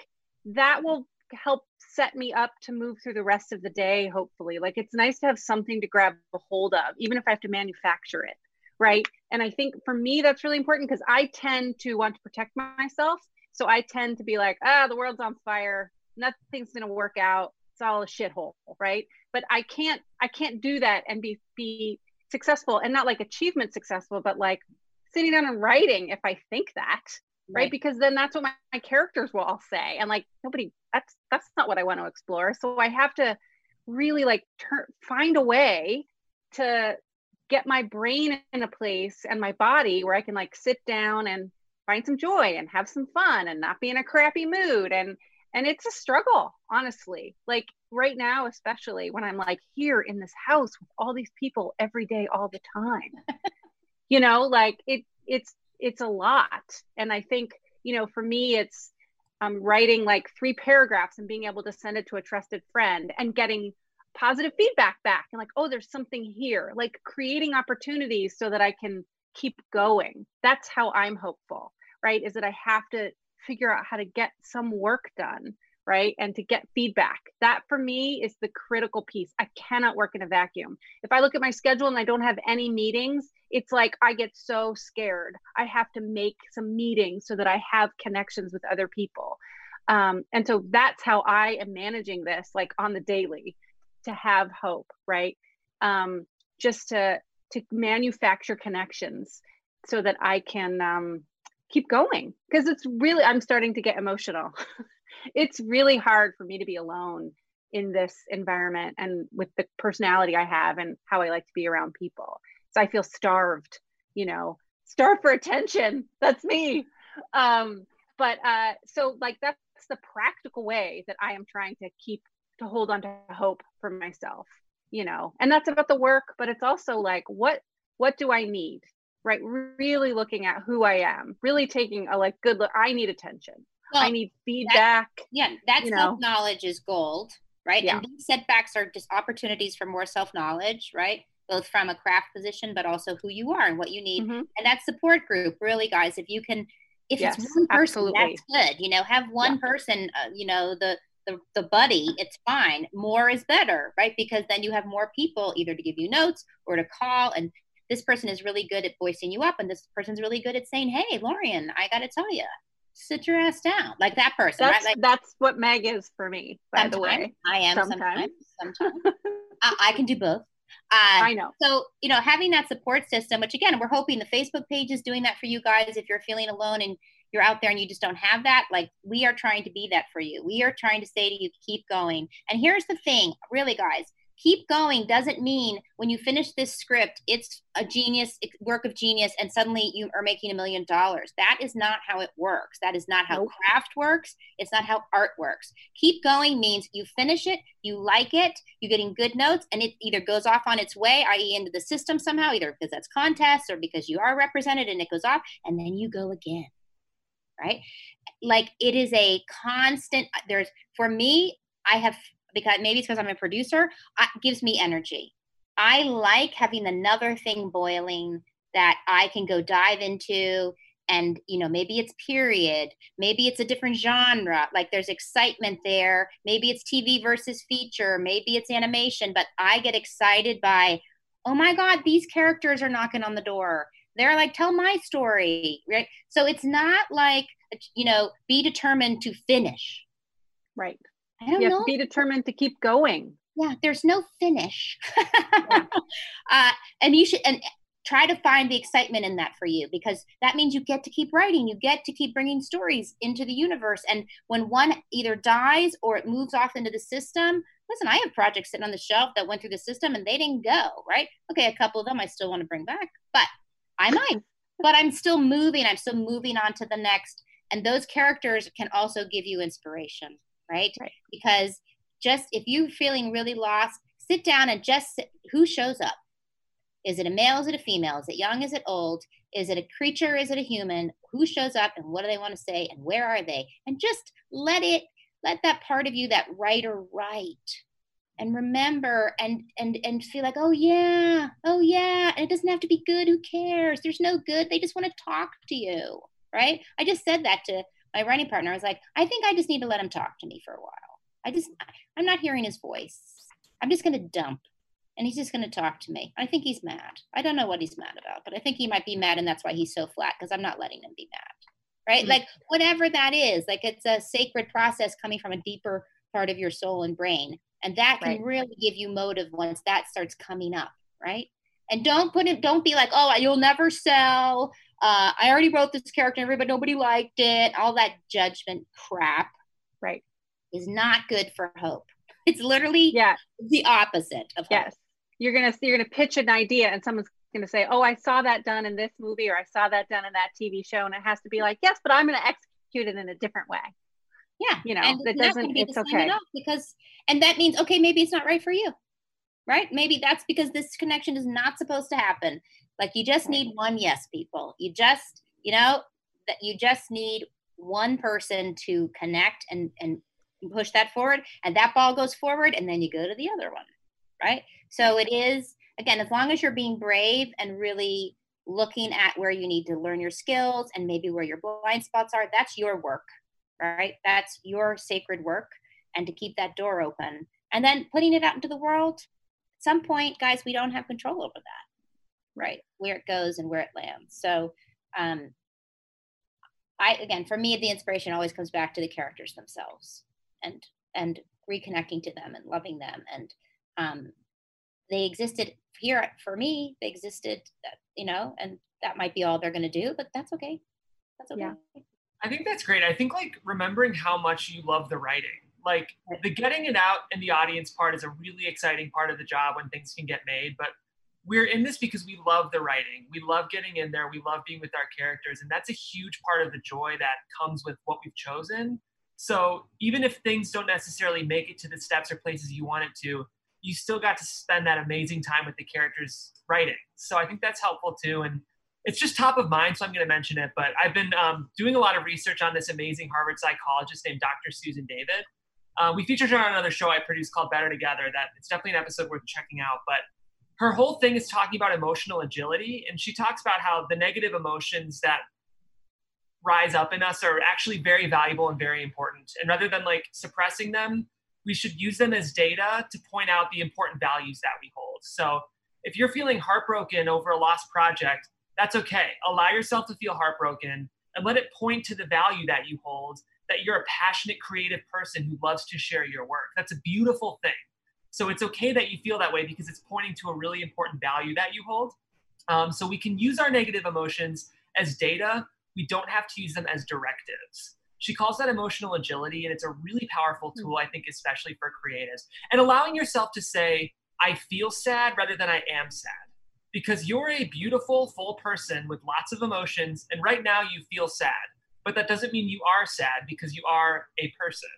that will help set me up to move through the rest of the day hopefully. Like it's nice to have something to grab a hold of even if i have to manufacture it right? And i think for me that's really important because i tend to want to protect myself. So i tend to be like ah the world's on fire. Nothing's going to work out. It's all a shithole right? But i can't i can't do that and be be successful and not like achievement successful but like sitting down and writing if i think that right, right? because then that's what my, my characters will all say. And like nobody that's that's not what i want to explore. So i have to really like turn find a way to get my brain in a place and my body where i can like sit down and find some joy and have some fun and not be in a crappy mood. And and it's a struggle honestly. Like right now especially when i'm like here in this house with all these people every day all the time. [laughs] You know like it it's it's a lot. And i think you know for me it's um, writing like three paragraphs and being able to send it to a trusted friend and getting positive feedback back and like oh there's something here like creating opportunities so that i can keep going. That's how i'm hopeful right is that i have to figure out how to get some work done right? And to get feedback. That for me is the critical piece. I cannot work in a vacuum. If I look at my schedule and I don't have any meetings, it's like I get so scared. I have to make some meetings so that I have connections with other people. Um, and so that's how I am managing this, like on the daily, to have hope, right? Um, just to to manufacture connections so that I can um, keep going because it's really I'm starting to get emotional. [laughs] it's really hard for me to be alone in this environment and with the personality I have and how I like to be around people. So I feel starved, you know, starved for attention. That's me. Um, but uh, so like that's the practical way that I am trying to keep to hold on to hope for myself, you know, and that's about the work, but it's also like what what do I need? Right. Really looking at who I am, really taking a like good look. I need attention well, I need feedback. That, yeah, that self knowledge is gold, right? Yeah. And these setbacks are just opportunities for more self knowledge, right? Both from a craft position, but also who you are and what you need. Mm-hmm. And that support group, really, guys, if you can, if yes, it's one person, absolutely. that's good. You know, have one yeah. person, uh, you know, the, the, the buddy, it's fine. More is better, right? Because then you have more people either to give you notes or to call. And this person is really good at voicing you up, and this person's really good at saying, Hey, Lorien, I got to tell you, sit your ass down like that person that's, right like, that's what meg is for me by the way. I am sometimes sometimes, sometimes. I, [laughs] I, can do both. Uh, i know. so you know having that support system which again we're hoping the facebook page is doing that for you guys if you're feeling alone and you're out there and you just don't have that like we are trying to be that for you. We are trying to say to you keep going. And here's the thing really guys keep going doesn't mean when you finish this script it's a genius work of genius and suddenly you are making a million dollars. That is not how it works. That is not how nope. craft works. It's not how art works. Keep going means you finish it you like it you're getting good notes and it either goes off on its way i.e into the system somehow either because that's contests or because you are represented and it goes off and then you go again right? Like it is a constant uh, there's for me i have because maybe it's because i'm a producer gives me energy i like having another thing boiling that i can go dive into and you know maybe it's period maybe it's a different genre like there's excitement there maybe it's tv versus feature maybe it's animation but i get excited by oh my god these characters are knocking on the door they're like tell my story right so it's not like you know, be determined to finish. Right. I don't you know. Have to be determined to keep going. Yeah, there's no finish. yeah. [laughs] uh, and you should and try to find the excitement in that for you because that means you get to keep writing you get to keep bringing stories into the universe and when one either dies or it moves off into the system listen i have projects sitting on the shelf that went through the system and they didn't go right okay a couple of them i still want to bring back but i might but i'm still moving i'm still moving on to the next and those characters can also give you inspiration right, right. because just if you're feeling really lost sit down and just sit, who shows up? Is it a male? Is it a female? Is it young? Is it old? Is it a creature? Is it a human? Who shows up and what do they want to say and where are they? And just let it let that part of you that writer write and remember and and and feel like oh yeah oh yeah and it doesn't have to be good. Who cares? There's no good. They just want to talk to you right? I just said that to my writing partner. I was like, I think I just need to let him talk to me for a while. I just, I'm not hearing his voice. I'm just going to dump and he's just going to talk to me. I think he's mad. I don't know what he's mad about, but I think he might be mad and that's why he's so flat because I'm not letting him be mad. Right? Mm-hmm. Like, whatever that is, like it's a sacred process coming from a deeper part of your soul and brain. And that can right. really give you motive once that starts coming up. Right? And don't put it, don't be like, oh, you'll never sell uh, I already wrote this character, but nobody liked it. All that judgment crap, right, is not good for hope. [laughs] It's literally yeah the opposite of hope. yes. You're gonna you're gonna pitch an idea, and someone's gonna say, "Oh, I saw that done in this movie, or I saw that done in that TV show," and it has to be like, "Yes, but I'm gonna execute it in a different way." Yeah, you know, and that doesn't. It's okay because, and that means okay, maybe it's not right for you right? Maybe that's because this connection is not supposed to happen. Like you just need one yes, people. You just, you know, that you just need one person to connect and and push that forward and that ball goes forward and then you go to the other one right? So it is again as long as you're being brave and really looking at where you need to learn your skills and maybe where your blind spots are that's your work right? That's your sacred work and to keep that door open. And then putting it out into the world at some point guys we don't have control over that right where it goes and where it lands. So um i again for me the inspiration always comes back to the characters themselves and and reconnecting to them and loving them. And um they existed here for me they existed uh, you know and that might be all they're going to do but that's okay. That's okay. Yeah. i think that's great. I think like remembering how much you love the writing. Like the getting it out in the audience part is a really exciting part of the job when things can get made but we're in this because we love the writing. We love getting in there. We love being with our characters. And that's a huge part of the joy that comes with what we've chosen. So even if things don't necessarily make it to the steps or places you want it to, you still got to spend that amazing time with the characters writing. So I think that's helpful too. And it's just top of mind, so I'm going to mention it. But I've been um, doing a lot of research on this amazing Harvard psychologist named Dr. Susan David. Uh, we featured her on another show I produced called Better Together. That it's definitely an episode worth checking out. But her whole thing is talking about emotional agility and she talks about how the negative emotions that rise up in us are actually very valuable and very important. And rather than like suppressing them we should use them as data to point out the important values that we hold. So if you're feeling heartbroken over a lost project that's okay. Allow yourself to feel heartbroken and let it point to the value that you hold that you're a passionate creative person who loves to share your work. That's a beautiful thing so it's okay that you feel that way because it's pointing to a really important value that you hold. Um, so we can use our negative emotions as data. We don't have to use them as directives. She calls that emotional agility, and it's a really powerful tool, I think, especially for creatives. And allowing yourself to say, I feel sad rather than I am sad. Because you're a beautiful, full person with lots of emotions, and right now you feel sad. But that doesn't mean you are sad because you are a person.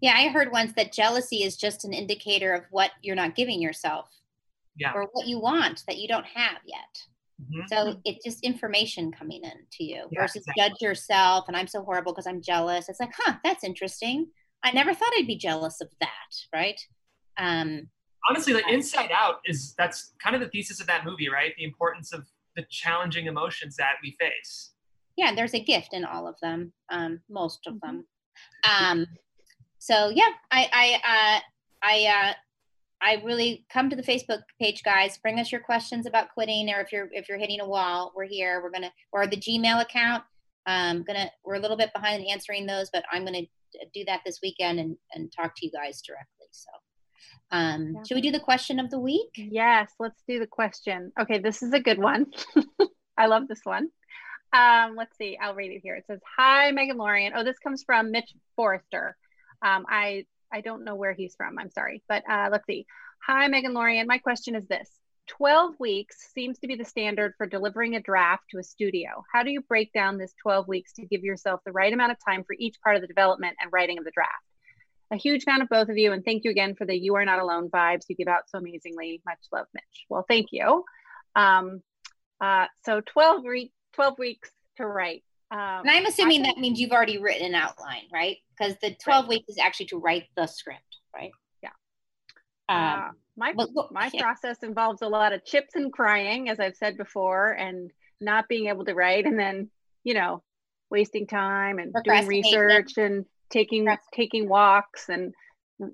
Yeah, I heard once that jealousy is just an indicator of what you're not giving yourself. Yeah. Or what you want that you don't have yet. Mm-hmm. So it's just information coming in to you yeah, versus exactly. judge yourself. And I'm so horrible because I'm jealous. It's like, huh, that's interesting. I never thought I'd be jealous of that, right? Um, Honestly, the Inside Out is that's kind of the thesis of that movie, right? The importance of the challenging emotions that we face. Yeah, there's a gift in all of them, um, most of them. Mm-hmm. Um, so yeah, I I uh, I uh, I really come to the Facebook page, guys. Bring us your questions about quitting, or if you're if you're hitting a wall, we're here. We're gonna or the Gmail account. Um, gonna we're a little bit behind in answering those, but I'm gonna do that this weekend and and talk to you guys directly. So, um, yeah. should we do the question of the week? Yes, let's do the question. Okay, this is a good one. [laughs] I love this one. Um, let's see. I'll read it here. It says, "Hi, Meg and Lorien. Oh, this comes from Mitch Forrester. Um, I I don't know where he's from. I'm sorry. But uh, let's see. Hi, Meg and Lorien. My question is this 12 weeks seems to be the standard for delivering a draft to a studio. How do you break down this 12 weeks to give yourself the right amount of time for each part of the development and writing of the draft? A huge fan of both of you, and thank you again for the You Are Not Alone vibes you give out so amazingly. Much love, Mitch. Well, thank you. Um, uh, so 12, re- 12 weeks to write. Um, and I'm assuming that means you've already written an outline, right? Because the 12 right. weeks is actually to write the script, right? Yeah. Um, uh, my my [laughs] yeah. process involves a lot of chips and crying, as I've said before, and not being able to write, and then you know, wasting time and doing research and taking taking walks and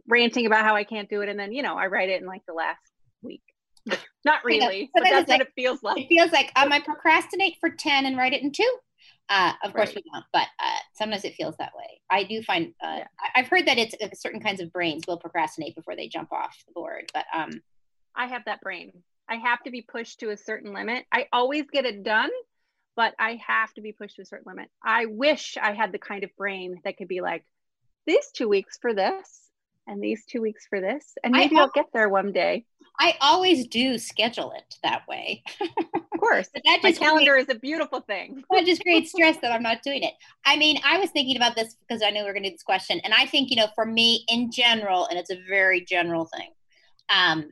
ranting about how I can't do it, and then you know, I write it in like the last week. [laughs] Not really, but that's like, what it feels like. It feels like um, I procrastinate for ten and write it in two. Uh, of course right. we don't, but uh, sometimes it feels that way. I do find uh, yeah. I've heard that it's uh, certain kinds of brains will procrastinate before they jump off the board. But um, I have that brain. I have to be pushed to a certain limit. I always get it done, but I have to be pushed to a certain limit. I wish I had the kind of brain that could be like, these two weeks for this, and these two weeks for this, and maybe I, will get there one day. I always do schedule it that way. [laughs] of course, that my calendar creates, is a beautiful thing. [laughs] that just creates stress that I'm not doing it. I mean, I was thinking about this because I knew we are going to do this question, and I think you know, for me in general, and it's a very general thing. Um,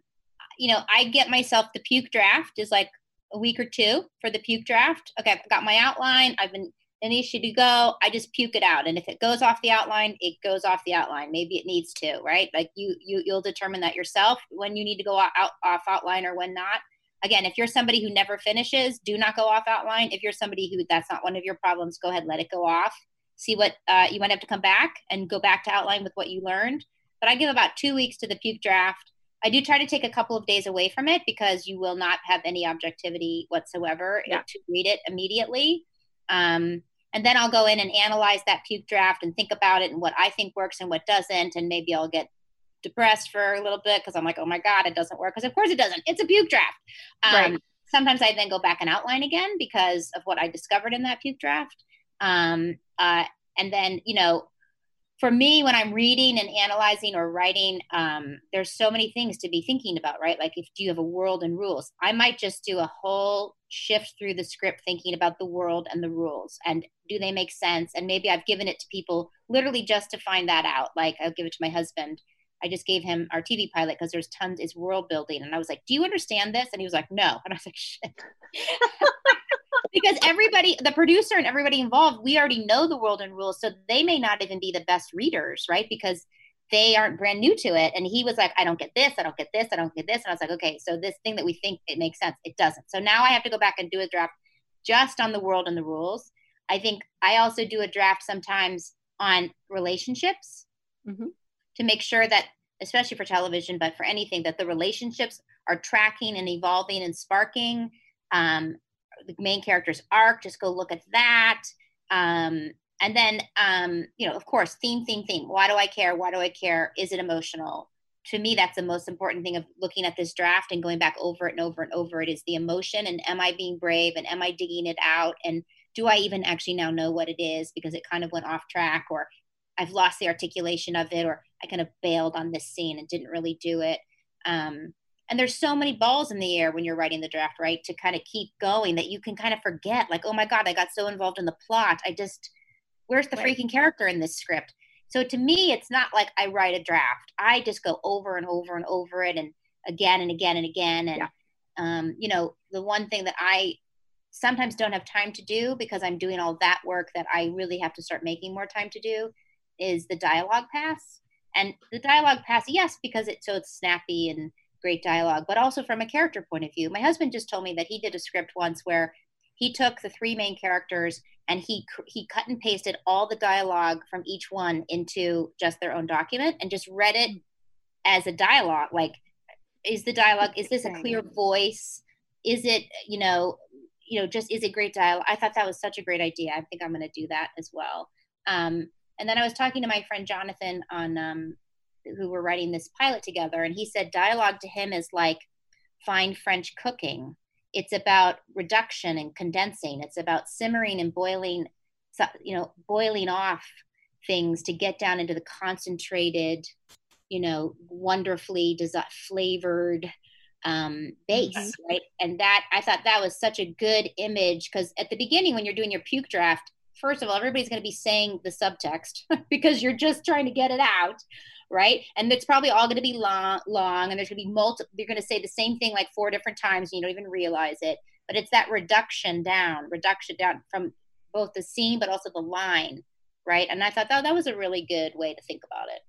you know, I get myself the puke draft is like a week or two for the puke draft. Okay, I've got my outline. I've been Anisha to go, I just puke it out. And if it goes off the outline, it goes off the outline. Maybe it needs to, right? Like you you you'll determine that yourself when you need to go out, out off outline or when not. Again, if you're somebody who never finishes, do not go off outline. If you're somebody who that's not one of your problems, go ahead, let it go off. See what uh, you might have to come back and go back to outline with what you learned. But I give about two weeks to the puke draft. I do try to take a couple of days away from it because you will not have any objectivity whatsoever yeah. to read it immediately. Um, and then I'll go in and analyze that puke draft and think about it and what I think works and what doesn't. And maybe I'll get depressed for a little bit because I'm like, oh my God, it doesn't work. Because of course it doesn't. It's a puke draft. Um, right. Sometimes I then go back and outline again because of what I discovered in that puke draft. Um, uh, and then, you know, for me, when I'm reading and analyzing or writing, um, there's so many things to be thinking about, right? Like if do you have a world and rules? I might just do a whole shift through the script thinking about the world and the rules and do they make sense? And maybe i've given it to people literally just to find that out. Like i'll give it to my husband. I just gave him our tv pilot because there's tons it's world building. And i was like do you understand this? And he was like no. [laughs] And i was like shit [laughs] because everybody the producer and everybody involved we already know the world and rules so they may not even be the best readers right because they aren't brand new to it. And he was like, I don't get this, I don't get this, I don't get this. And I was like, okay, so this thing that we think it makes sense, it doesn't. So now I have to go back and do a draft just on the world and the rules. I think I also do a draft sometimes on relationships mm-hmm. to make sure that, especially for television, but for anything, that the relationships are tracking and evolving and sparking. Um, the main character's arc, just go look at that. Um, and then um, you know of course theme theme theme. Why do i care? Why do i care? Is it emotional? To me that's the most important thing of looking at this draft and going back over it and over and over. It is the emotion and am i being brave and am i digging it out? And do i even actually now know what it is because it kind of went off track or i've lost the articulation of it or i kind of bailed on this scene and didn't really do it? Um, and there's so many balls in the air when you're writing the draft, right? To kind of keep going that you can kind of forget, like, oh my God, I got so involved in the plot. I just, where's the right. freaking character in this script? So to me, it's not like I write a draft. I just go over and over and over it and again and again and again. And, yeah. um, you know, the one thing that I sometimes don't have time to do because I'm doing all that work that I really have to start making more time to do is the dialogue pass. And the dialogue pass, yes, because it's so it's snappy and great dialogue, but also from a character point of view. My husband just told me that he did a script once where he took the three main characters and he he cut and pasted all the dialogue from each one into just their own document and just read it as a dialogue like is the dialogue is this a clear voice is it you know you know, just is it great dialogue. I thought that was such a great idea. I think I'm going to do that as well. Um, and then I was talking to my friend Jonathan on um, who were writing this pilot together, and he said dialogue to him is like fine French cooking. It's about reduction and condensing. It's about simmering and boiling, you know, boiling off things to get down into the concentrated, you know, wonderfully desi- flavored um, base, mm-hmm. right? And that I thought that was such a good image because at the beginning, when you're doing your puke draft, first of all, everybody's going to be saying the subtext [laughs] because you're just trying to get it out, right? And it's probably all going to be long, long, and there's going to be multiple. You're going to say the same thing like four different times, and you don't even realize it. But it's that reduction down, reduction down from both the scene but also the line, right? And I thought, oh, that was a really good way to think about it.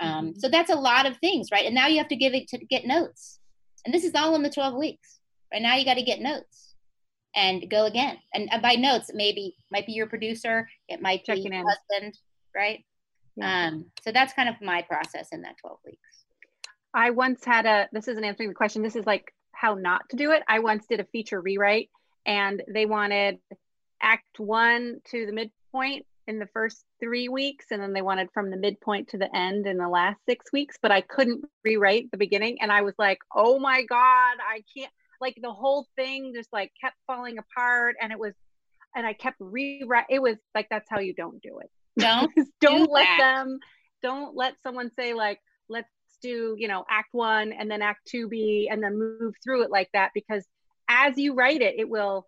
Um, mm-hmm. So that's a lot of things, right? And now you have to give it to get notes and this is all in the 12 weeks. Right now, you got to get notes and go again. And by notes, maybe might be your producer, it might Checking be your in. husband, right? Yeah. Um, so that's kind of my process in that 12 weeks. I once had a, this isn't answering the question, this is like how not to do it. I once did a feature rewrite and they wanted act one to the midpoint in the first three weeks and then they wanted from the midpoint to the end in the last six weeks but i couldn't rewrite the beginning and i was like oh my god i can't like the whole thing just like kept falling apart and it was and i kept rewrite it was like that's how you don't do it don't [laughs] don't do let that. them don't let someone say like let's do you know act one and then act two b and then move through it like that because as you write it it will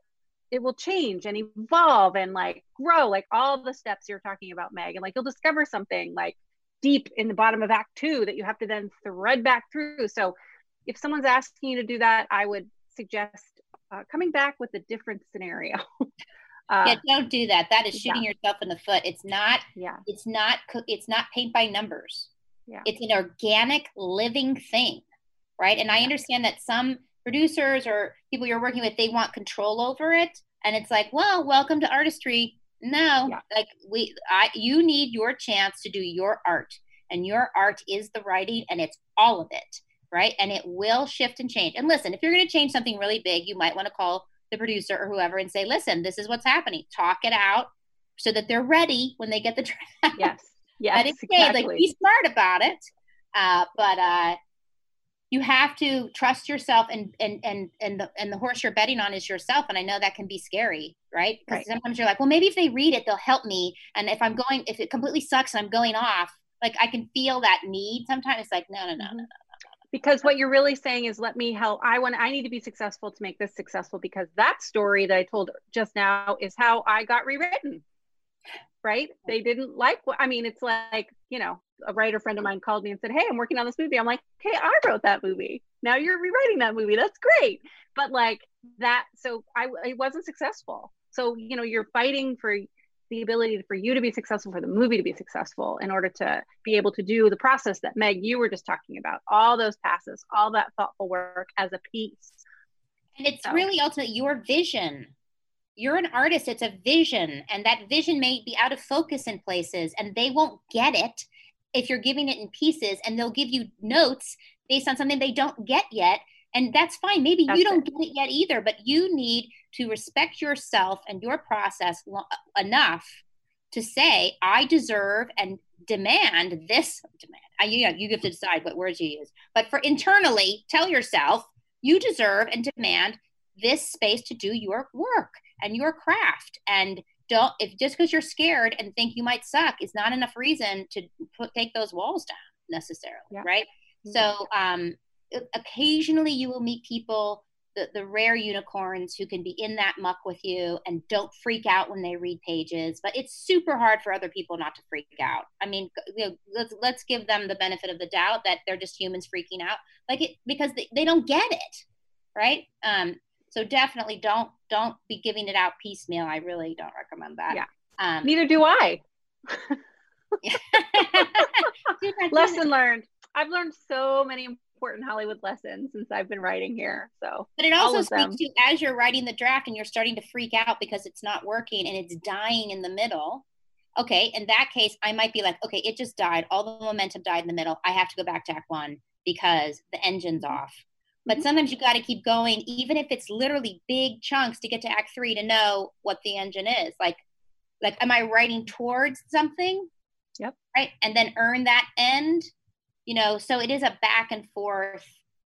it will change and evolve and like grow like all the steps you're talking about meg and like you'll discover something like deep in the bottom of act two that you have to then thread back through so if someone's asking you to do that i would suggest uh, coming back with a different scenario. [laughs] Uh, yeah don't do that. That is shooting yeah. yourself in the foot. It's not yeah. it's not it's not paint by numbers. Yeah. It's an organic living thing right? And i understand that some producers or people you're working with they want control over it. And it's like well welcome to artistry. No yeah. like we i you need your chance to do your art. And your art is the writing and it's all of it right? And it will shift and change. And listen if you're going to change something really big you might want to call the producer or whoever and say listen this is what's happening. Talk it out so that they're ready when they get the [laughs] draft. Yes. Yes but it's exactly. like be smart about it. Uh, but uh, you have to trust yourself and and and and the and the horse you're betting on is yourself and i know that can be scary right? Because right. sometimes you're like well maybe if they read it they'll help me and if i'm going if it completely sucks and i'm going off like i can feel that need sometimes. It's like no no no no no, no because what you're really saying is let me help i want i need to be successful to make this successful because that story that i told just now is how i got rewritten right they didn't like what i mean it's like you know a writer friend of mine called me and said, Hey, I'm working on this movie. I'm like, Hey, I wrote that movie. Now you're rewriting that movie. That's great. But like that, so I, it wasn't successful. So, you know, you're fighting for the ability for you to be successful, for the movie to be successful in order to be able to do the process that Meg, you were just talking about, all those passes, all that thoughtful work as a piece. And it's so. really ultimately your vision you're an artist it's a vision and that vision may be out of focus in places and they won't get it if you're giving it in pieces and they'll give you notes based on something they don't get yet and that's fine maybe that's you don't it. get it yet either but you need to respect yourself and your process lo- enough to say i deserve and demand this demand I, you know you get to decide what words you use but for internally tell yourself you deserve and demand this space to do your work and your craft and don't if just because you're scared and think you might suck is not enough reason to put take those walls down necessarily yeah. right mm-hmm. so um occasionally you will meet people the, the rare unicorns who can be in that muck with you and don't freak out when they read pages but it's super hard for other people not to freak out. I mean you know, let's let's give them the benefit of the doubt that they're just humans freaking out like it because they, they don't get it right? Um so definitely don't don't be giving it out piecemeal. I really don't recommend that. Yeah. Um, neither do i. [laughs] [laughs] Lesson learned. I've learned so many important Hollywood lesson since I've been writing here. So, but it also speaks to as you're writing the draft and you're starting to freak out because it's not working and it's dying in the middle. Okay, in that case, I might be like, okay, it just died. All the momentum died in the middle. I have to go back to Act One because the engine's off. But mm-hmm. sometimes you got to keep going, even if it's literally big chunks to get to Act Three to know what the engine is. Like, like, am I writing towards something? Yep. Right, and then earn that end you know so it is a back and forth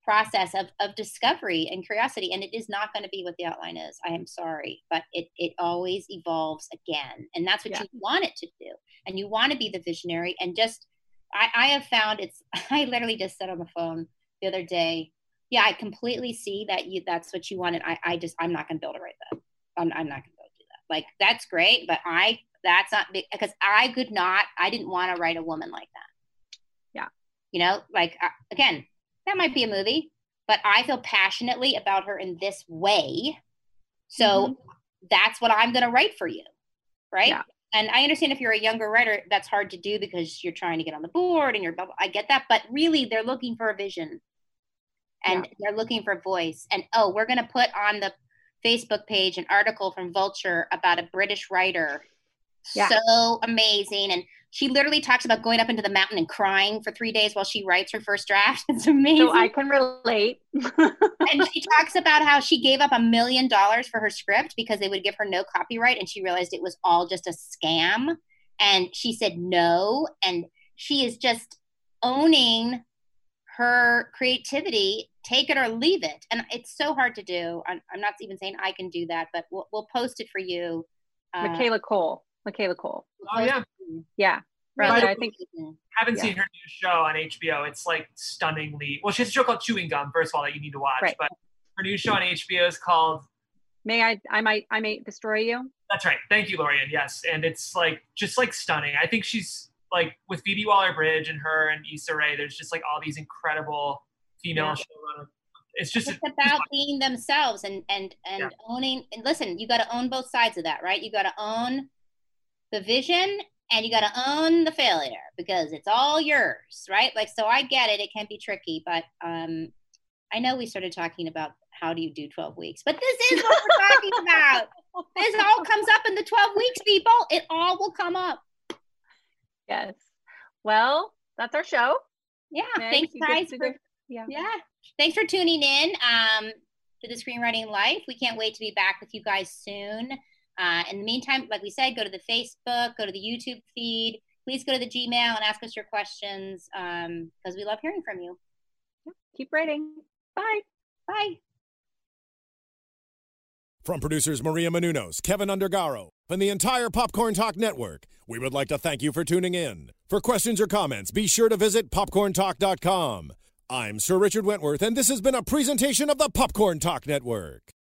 process of, of discovery and curiosity and it is not going to be what the outline is i am sorry but it, it always evolves again and that's what yeah. you want it to do and you want to be the visionary and just I, I have found it's [laughs] i literally just said on the phone the other day yeah i completely see that you that's what you wanted i, I just i'm not going to build to write that i'm, I'm not going to be able to do that like that's great but i that's not because i could not i didn't want to write a woman like that you know, like uh, again, that might be a movie, but I feel passionately about her in this way. So mm-hmm. that's what I'm going to write for you. Right. Yeah. And I understand if you're a younger writer, that's hard to do because you're trying to get on the board and you're, I get that. But really, they're looking for a vision and yeah. they're looking for voice. And oh, we're going to put on the Facebook page an article from Vulture about a British writer. Yeah. So amazing. And she literally talks about going up into the mountain and crying for three days while she writes her first draft. [laughs] It's amazing. So I can relate. [laughs] and she talks about how she gave up a million dollars for her script because they would give her no copyright, and she realized it was all just a scam. And she said no, and she is just owning her creativity take it or leave it and it's so hard to do i'm, I'm not even saying i can do that but we'll, we'll post it for you uh, michaela coel michaela coel oh yeah yeah. Right. I think mm-hmm. haven't yeah. seen her new show on HBO. It's like stunningly well. She has a show called Chewing Gum. First of all, that you need to watch. Right. But her new show on HBO is called. May I? I might. I may destroy you. That's right. Thank you, Lorien. Yes, and it's like just like stunning. I think she's like with Phoebe Waller-Bridge and her and Issa Rae. There's just like all these incredible female yeah. showrunners. It's just it's about being themselves and and and yeah. owning. And listen, you got to own both sides of that, right? You got to own the vision and you got to own the failure because it's all yours, right? Like, so I get it; it can be tricky, but um, I know we started talking about how do you do 12 weeks, but this is what we're talking [laughs] about. This all comes up in the 12 weeks, people. It all will come up. Yes. Well, that's our show. Yeah. Thanks, guys. For, yeah. yeah. Thanks for tuning in um, to the Screenwriting Life. We can't wait to be back with you guys soon. Uh, in the meantime, like we said, go to the Facebook, go to the YouTube feed. Please go to the Gmail and ask us your questions because um, we love hearing from you. Keep writing. Bye. Bye. From producers Maria Menounos, Kevin Undergaro, and the entire Popcorn Talk Network, we would like to thank you for tuning in. For questions or comments, be sure to visit popcorntalk.com. I'm Sir Richard Wentworth, and this has been a presentation of the Popcorn Talk Network.